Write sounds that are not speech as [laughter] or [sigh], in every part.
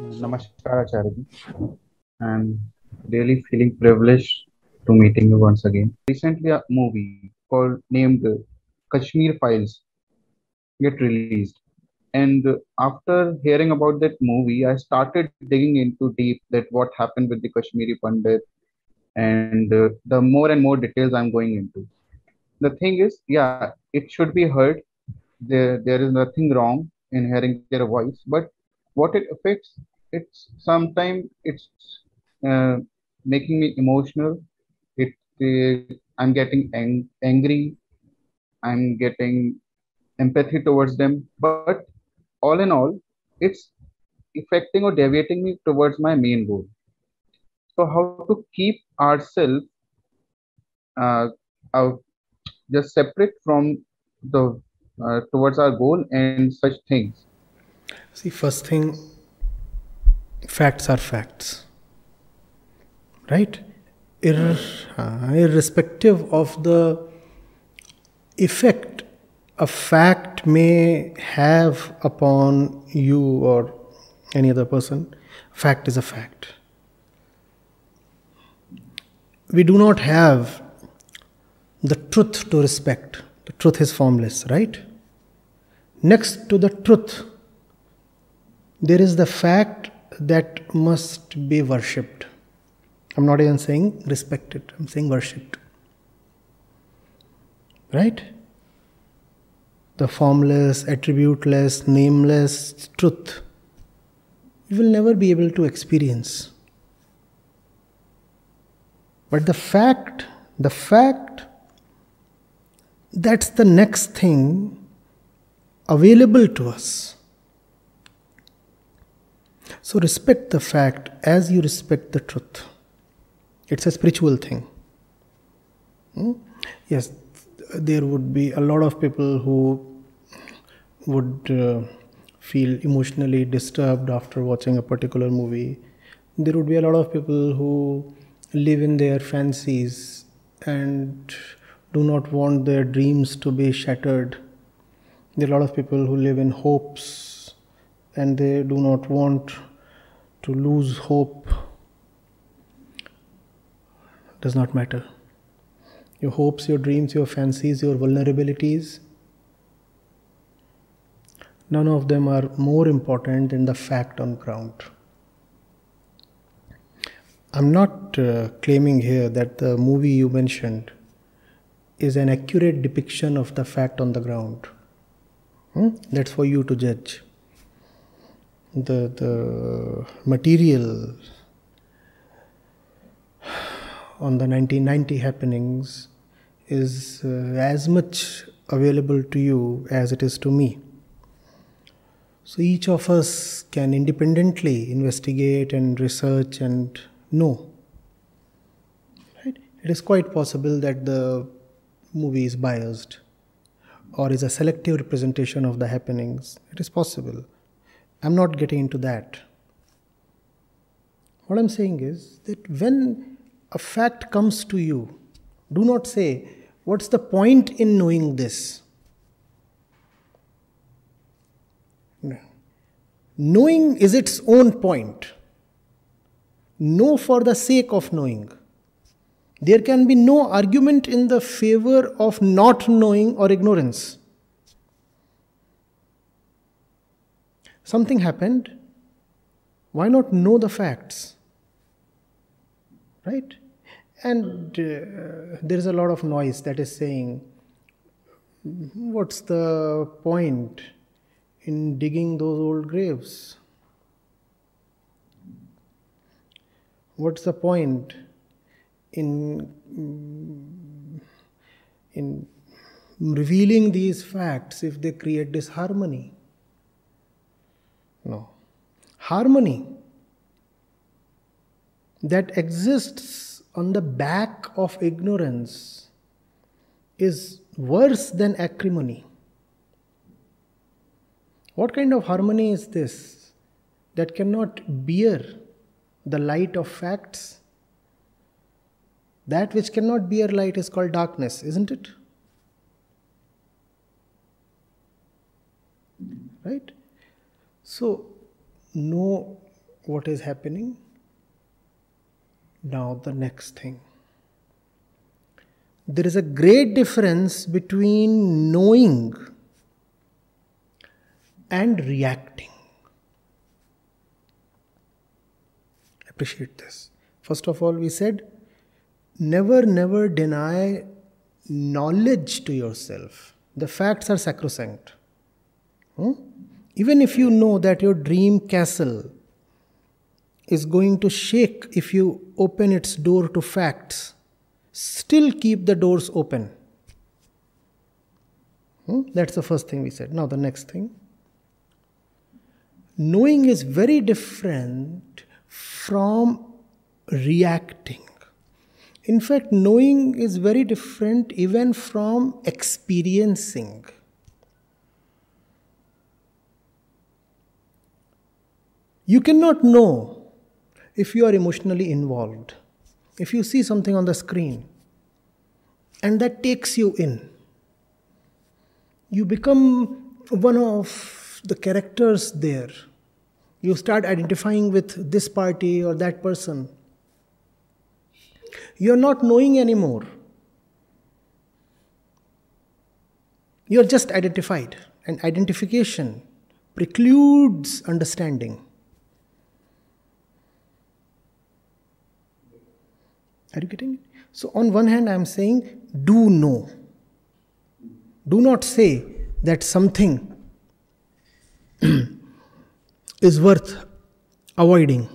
Mm-hmm. Namaskar, Acharya. I'm really feeling privileged to meeting you once again. Recently, a movie called named Kashmir Files get released, and after hearing about that movie, I started digging into deep that what happened with the Kashmiri Pandit, and the more and more details I'm going into. The thing is, yeah, it should be heard. There, there is nothing wrong in hearing their voice, but what it affects, it's sometimes it's uh, making me emotional. It, uh, I'm getting ang- angry. I'm getting empathy towards them. But all in all, it's affecting or deviating me towards my main goal. So how to keep ourselves uh, uh, just separate from the uh, towards our goal and such things. See, first thing, facts are facts, right? Ir- uh, irrespective of the effect a fact may have upon you or any other person, fact is a fact. We do not have the truth to respect. The truth is formless, right? Next to the truth, there is the fact that must be worshipped. I'm not even saying respected, I'm saying worshipped. Right? The formless, attributeless, nameless truth you will never be able to experience. But the fact, the fact, that's the next thing available to us. So respect the fact as you respect the truth. It's a spiritual thing. Hmm? Yes, there would be a lot of people who would uh, feel emotionally disturbed after watching a particular movie. There would be a lot of people who live in their fancies and do not want their dreams to be shattered. There are a lot of people who live in hopes and they do not want to lose hope. Does not matter. Your hopes, your dreams, your fancies, your vulnerabilities, none of them are more important than the fact on ground. I'm not uh, claiming here that the movie you mentioned is an accurate depiction of the fact on the ground. Hmm? That's for you to judge. The, the material on the 1990 happenings is uh, as much available to you as it is to me. So each of us can independently investigate and research and know. Right? It is quite possible that the movie is biased or is a selective representation of the happenings. It is possible. I'm not getting into that. What I'm saying is that when a fact comes to you, do not say, What's the point in knowing this? No. Knowing is its own point. Know for the sake of knowing. There can be no argument in the favor of not knowing or ignorance. Something happened. Why not know the facts? Right? And uh, there is a lot of noise that is saying, what's the point in digging those old graves? What's the point in, in revealing these facts if they create disharmony? No. Harmony that exists on the back of ignorance is worse than acrimony. What kind of harmony is this that cannot bear the light of facts? That which cannot bear light is called darkness, isn't it? Right? So, know what is happening. Now, the next thing. There is a great difference between knowing and reacting. Appreciate this. First of all, we said never, never deny knowledge to yourself. The facts are sacrosanct. Hmm? Even if you know that your dream castle is going to shake if you open its door to facts, still keep the doors open. Hmm? That's the first thing we said. Now, the next thing. Knowing is very different from reacting. In fact, knowing is very different even from experiencing. You cannot know if you are emotionally involved. If you see something on the screen and that takes you in, you become one of the characters there. You start identifying with this party or that person. You're not knowing anymore. You're just identified, and identification precludes understanding. Are you getting it? So, on one hand, I am saying, do know. Do not say that something [clears throat] is worth avoiding.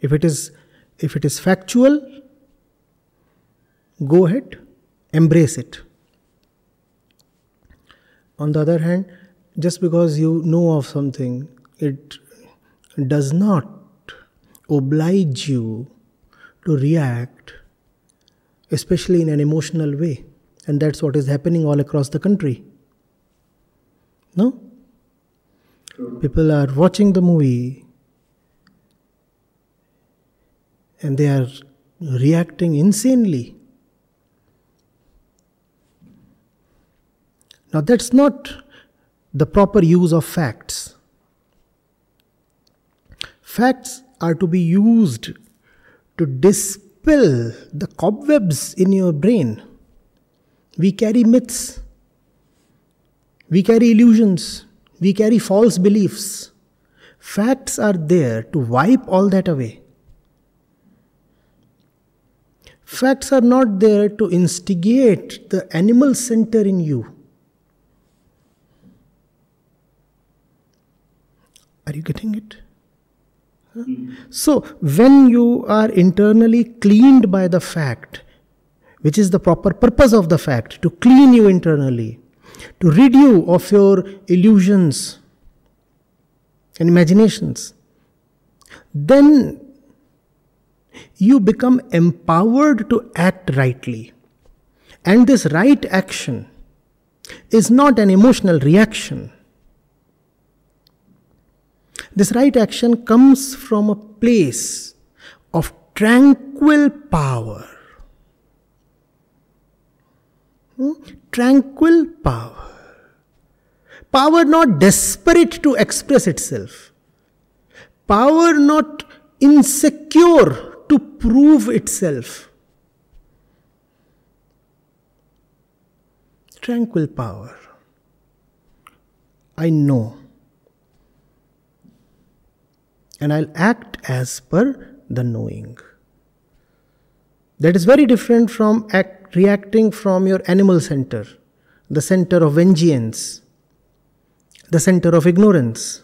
If it is, if it is factual, go ahead, embrace it. On the other hand, just because you know of something, it does not oblige you to react, especially in an emotional way. And that's what is happening all across the country. No? People are watching the movie and they are reacting insanely. Now, that's not the proper use of facts. Facts are to be used to dispel the cobwebs in your brain. We carry myths, we carry illusions, we carry false beliefs. Facts are there to wipe all that away. Facts are not there to instigate the animal center in you. Are you getting it? Hmm. So, when you are internally cleaned by the fact, which is the proper purpose of the fact, to clean you internally, to rid you of your illusions and imaginations, then you become empowered to act rightly. And this right action is not an emotional reaction this right action comes from a place of tranquil power. Hmm? Tranquil power. Power not desperate to express itself. Power not insecure to prove itself. Tranquil power. I know and I'll act as per the knowing. That is very different from act, reacting from your animal center, the center of vengeance, the center of ignorance.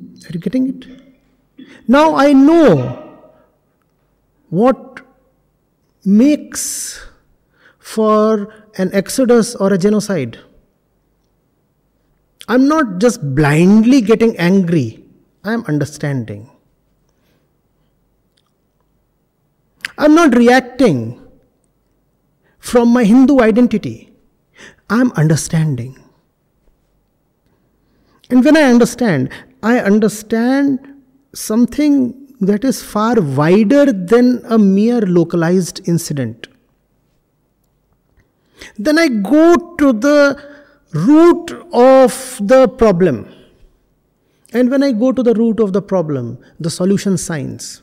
Are you getting it? Now I know what makes for an exodus or a genocide. I'm not just blindly getting angry, I'm understanding. I'm not reacting from my Hindu identity, I'm understanding. And when I understand, I understand something that is far wider than a mere localized incident. Then I go to the root of the problem. And when I go to the root of the problem, the solution shines.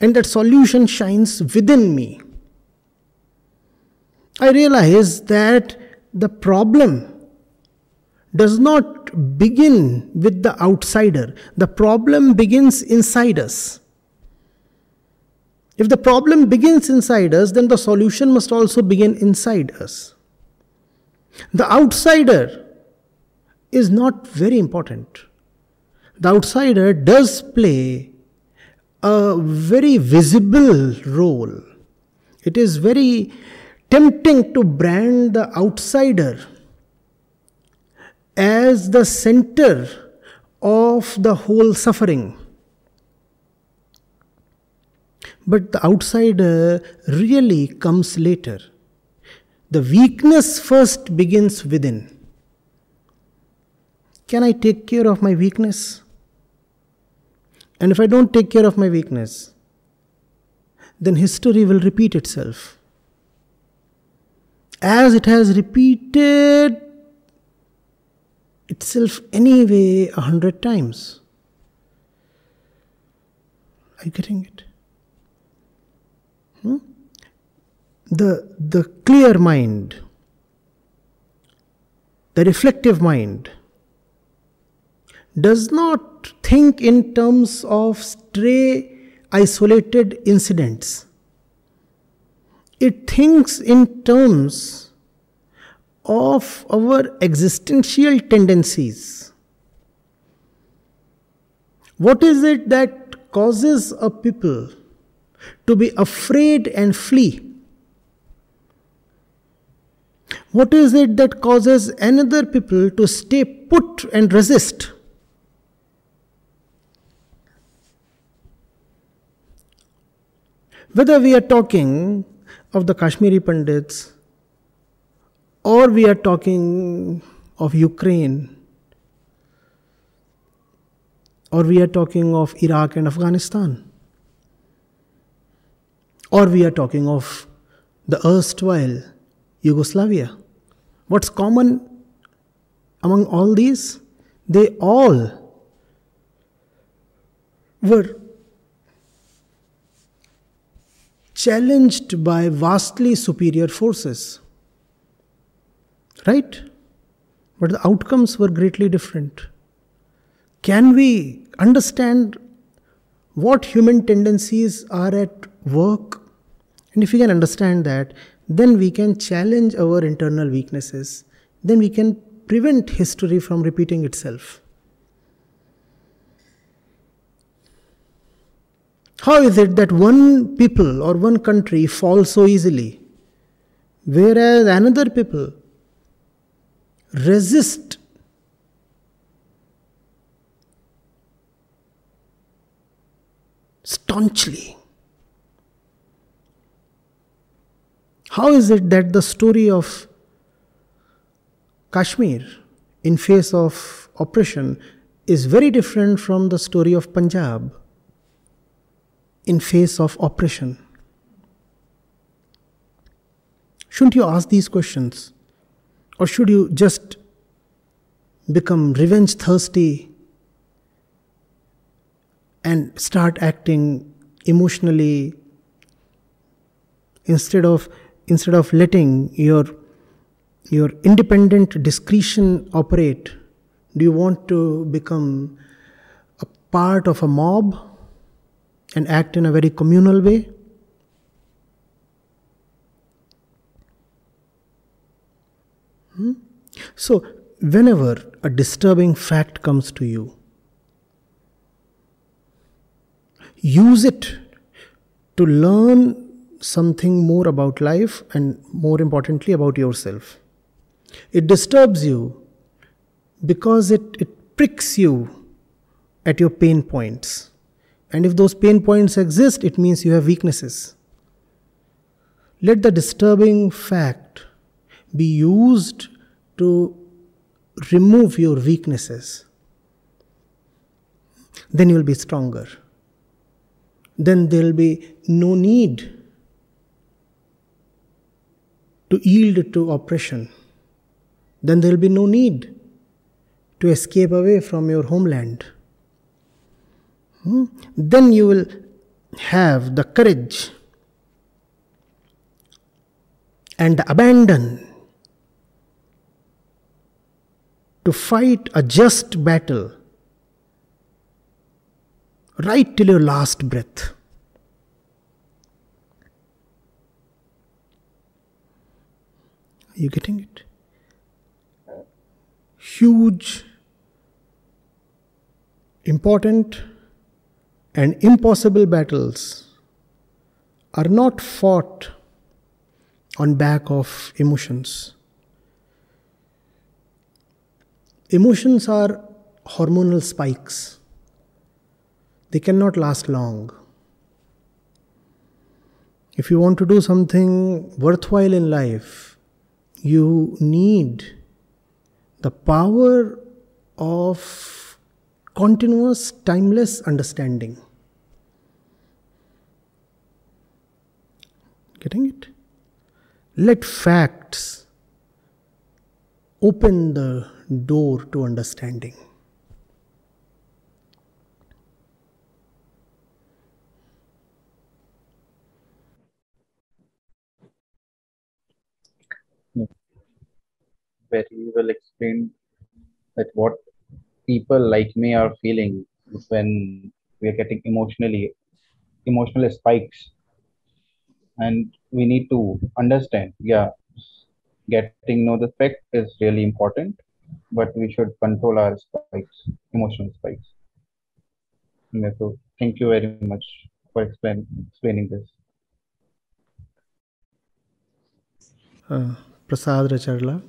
And that solution shines within me. I realize that the problem does not begin with the outsider, the problem begins inside us. If the problem begins inside us, then the solution must also begin inside us. The outsider is not very important. The outsider does play a very visible role. It is very tempting to brand the outsider as the center of the whole suffering. But the outsider really comes later. The weakness first begins within. Can I take care of my weakness? And if I don't take care of my weakness, then history will repeat itself. As it has repeated itself anyway a hundred times. Are you getting it? Hmm? The, the clear mind, the reflective mind, does not think in terms of stray, isolated incidents. It thinks in terms of our existential tendencies. What is it that causes a people to be afraid and flee? What is it that causes another people to stay put and resist? Whether we are talking of the Kashmiri Pandits or we are talking of Ukraine or we are talking of Iraq and Afghanistan or we are talking of the erstwhile Yugoslavia. What's common among all these? They all were challenged by vastly superior forces. Right? But the outcomes were greatly different. Can we understand what human tendencies are at work? And if we can understand that, then we can challenge our internal weaknesses. Then we can prevent history from repeating itself. How is it that one people or one country falls so easily, whereas another people resist staunchly. How is it that the story of Kashmir in face of oppression is very different from the story of Punjab in face of oppression? Shouldn't you ask these questions? Or should you just become revenge thirsty and start acting emotionally instead of instead of letting your your independent discretion operate do you want to become a part of a mob and act in a very communal way Hmm? So, whenever a disturbing fact comes to you, use it to learn something more about life and more importantly about yourself. It disturbs you because it, it pricks you at your pain points. And if those pain points exist, it means you have weaknesses. Let the disturbing fact be used to remove your weaknesses, then you will be stronger. Then there will be no need to yield to oppression. Then there will be no need to escape away from your homeland. Hmm? Then you will have the courage and the abandon to fight a just battle right till your last breath. Are you getting it? Huge, important, and impossible battles are not fought on back of emotions. Emotions are hormonal spikes. They cannot last long. If you want to do something worthwhile in life, you need the power of continuous, timeless understanding. Getting it? Let facts open the door to understanding. Very well explained that what people like me are feeling when we are getting emotionally emotional spikes. And we need to understand yeah getting know the fact is really important but we should control our spikes emotional spikes. So thank you very much for explain, explaining this. Uh, prasad racharla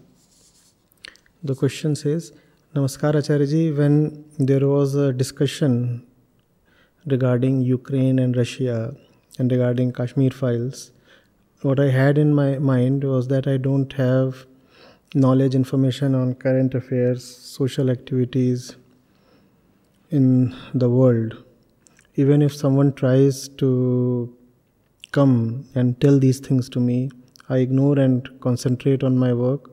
the question says, Namaskar Acharyaji, when there was a discussion regarding Ukraine and Russia and regarding Kashmir files, what I had in my mind was that I don't have knowledge, information on current affairs, social activities in the world. Even if someone tries to come and tell these things to me, I ignore and concentrate on my work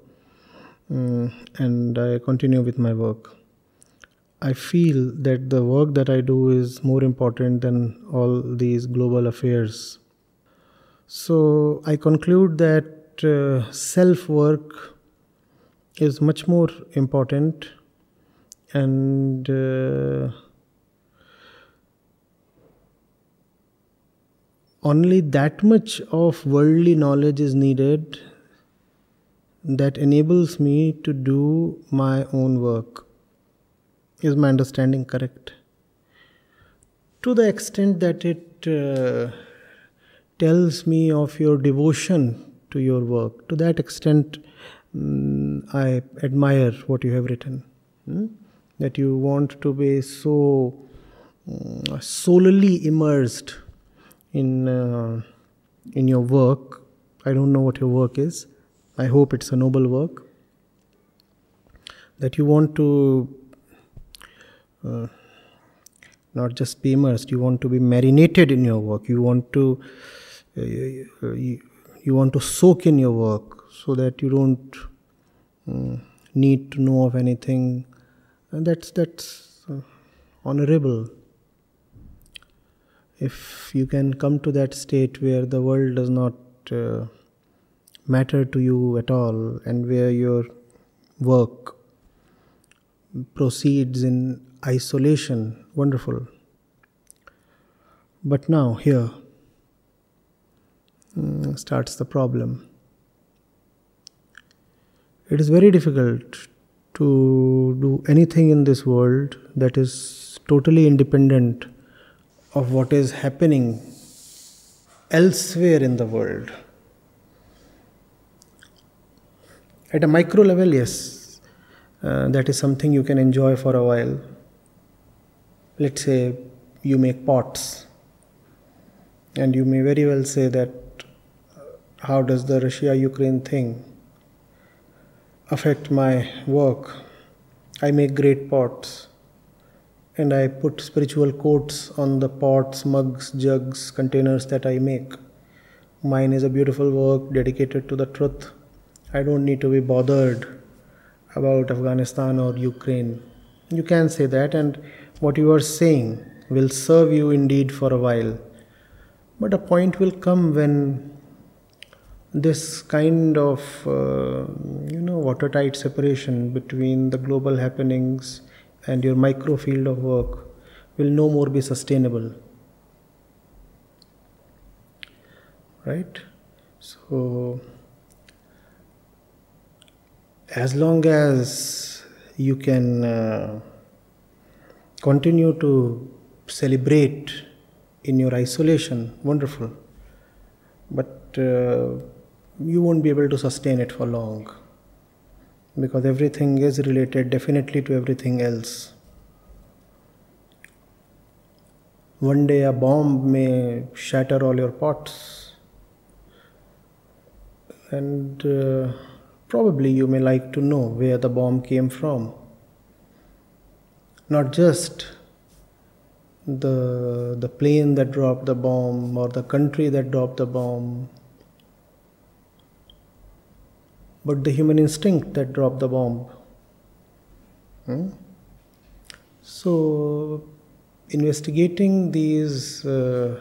Mm, and I continue with my work. I feel that the work that I do is more important than all these global affairs. So I conclude that uh, self work is much more important and uh, only that much of worldly knowledge is needed that enables me to do my own work. Is my understanding correct? To the extent that it uh, tells me of your devotion to your work, to that extent, um, I admire what you have written. Hmm? That you want to be so um, solely immersed in uh, in your work. I don't know what your work is I hope it's a noble work. That you want to uh, not just be immersed, you want to be marinated in your work. You want to uh, you, want to soak in your work so that you don't uh, need to know of anything. And that's that's uh, honorable. If you can come to that state where the world does not uh, matter to you at all and where your work proceeds in isolation, wonderful. But now, here mm, starts the problem. It is very difficult to do anything in this world that is totally independent of what is happening elsewhere in the world. At a micro level, yes, uh, that is something you can enjoy for a while. Let's say you make pots, and you may very well say that uh, how does the Russia Ukraine thing affect my work? I make great pots and I put spiritual quotes on the pots, mugs, jugs, containers that I make. Mine is a beautiful work dedicated to the truth I don't need to be bothered about Afghanistan or Ukraine. You can say that, and what you are saying will serve you indeed for a while. But a point will come when this kind of uh, you know watertight separation between the global happenings and your micro field of work will no more be sustainable right so as long as you can uh, continue to celebrate in your isolation wonderful but uh, you won't be able to sustain it for long because everything is related definitely to everything else. One day a bomb may shatter all your pots, and uh, probably you may like to know where the bomb came from. Not just the, the plane that dropped the bomb or the country that dropped the bomb but the human instinct that dropped the bomb. Hmm? So, investigating these uh,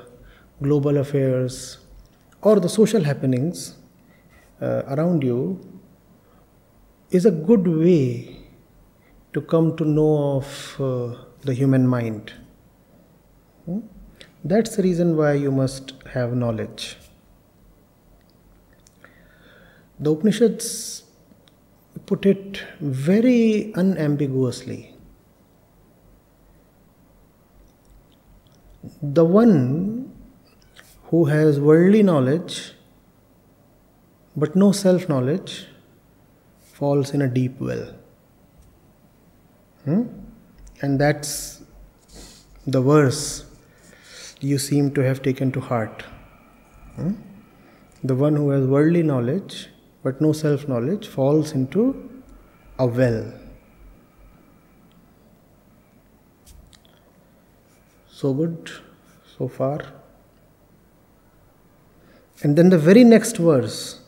global affairs or the social happenings uh, around you is a good way to come to know of uh, the human mind. Hmm? That's the reason why you must have knowledge. The Upanishads put it very unambiguously. The one who has worldly knowledge but no self knowledge falls in a deep well. Hmm? And that's the verse you seem to have taken to heart. Hmm? The one who has worldly knowledge but no self knowledge falls into a well. So good, so far. And then the very next verse,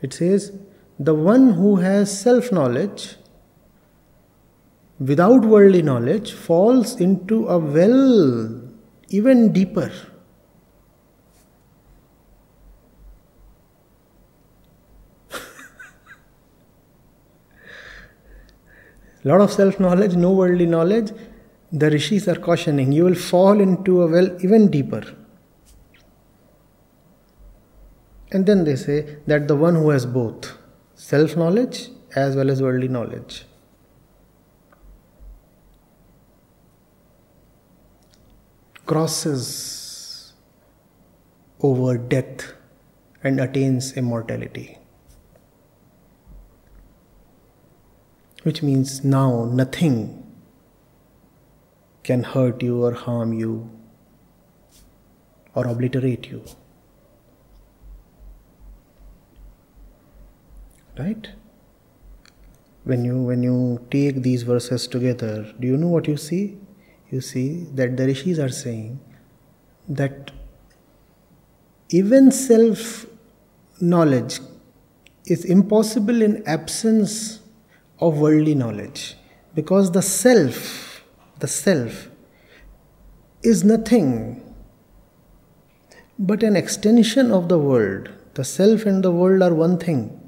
it says, The one who has self knowledge without worldly knowledge falls into a well even deeper. [laughs] lot of self knowledge, no worldly knowledge, the rishis are cautioning you will fall into a well even deeper. And then they say that the one who has both self knowledge as well as worldly knowledge. crosses over death and attains immortality. which means now nothing can hurt you or harm you or obliterate you. Right? When you when you take these verses together, do you know what you see? You see that the rishis are saying that even self knowledge is impossible in absence of worldly knowledge because the self the self is nothing but an extension of the world the self and the world are one thing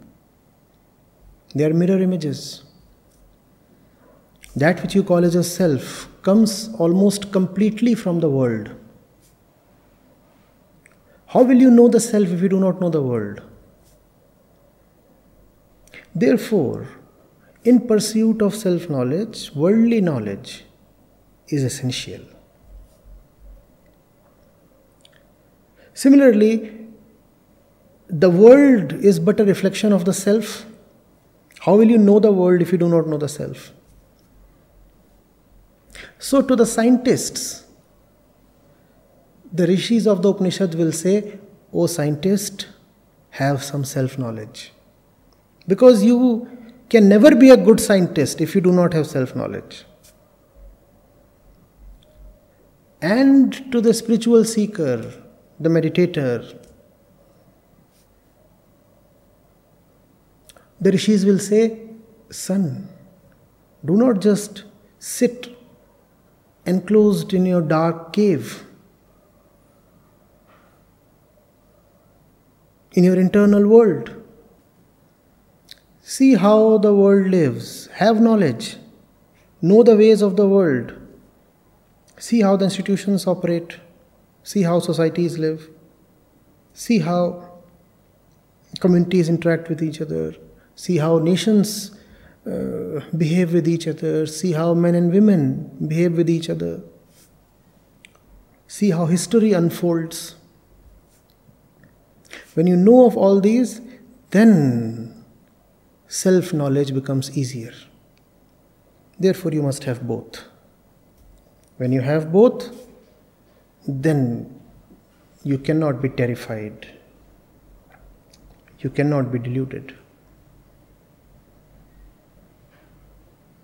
they are mirror images that which you call as a self comes almost completely from the world how will you know the self if you do not know the world therefore in pursuit of self knowledge, worldly knowledge is essential. Similarly, the world is but a reflection of the self. How will you know the world if you do not know the self? So, to the scientists, the rishis of the Upanishad will say, O scientist, have some self knowledge. Because you can never be a good scientist if you do not have self knowledge. And to the spiritual seeker, the meditator, the rishis will say, Son, Do not just sit enclosed in your dark cave, in your internal world. See how the world lives, have knowledge, know the ways of the world, see how the institutions operate, see how societies live, see how communities interact with each other, see how nations uh, behave with each other, see how men and women behave with each other, see how history unfolds. When you know of all these, then self knowledge becomes easier. Therefore, you must have both. When you have both, then you cannot be terrified, you cannot be deluded.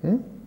Hmm?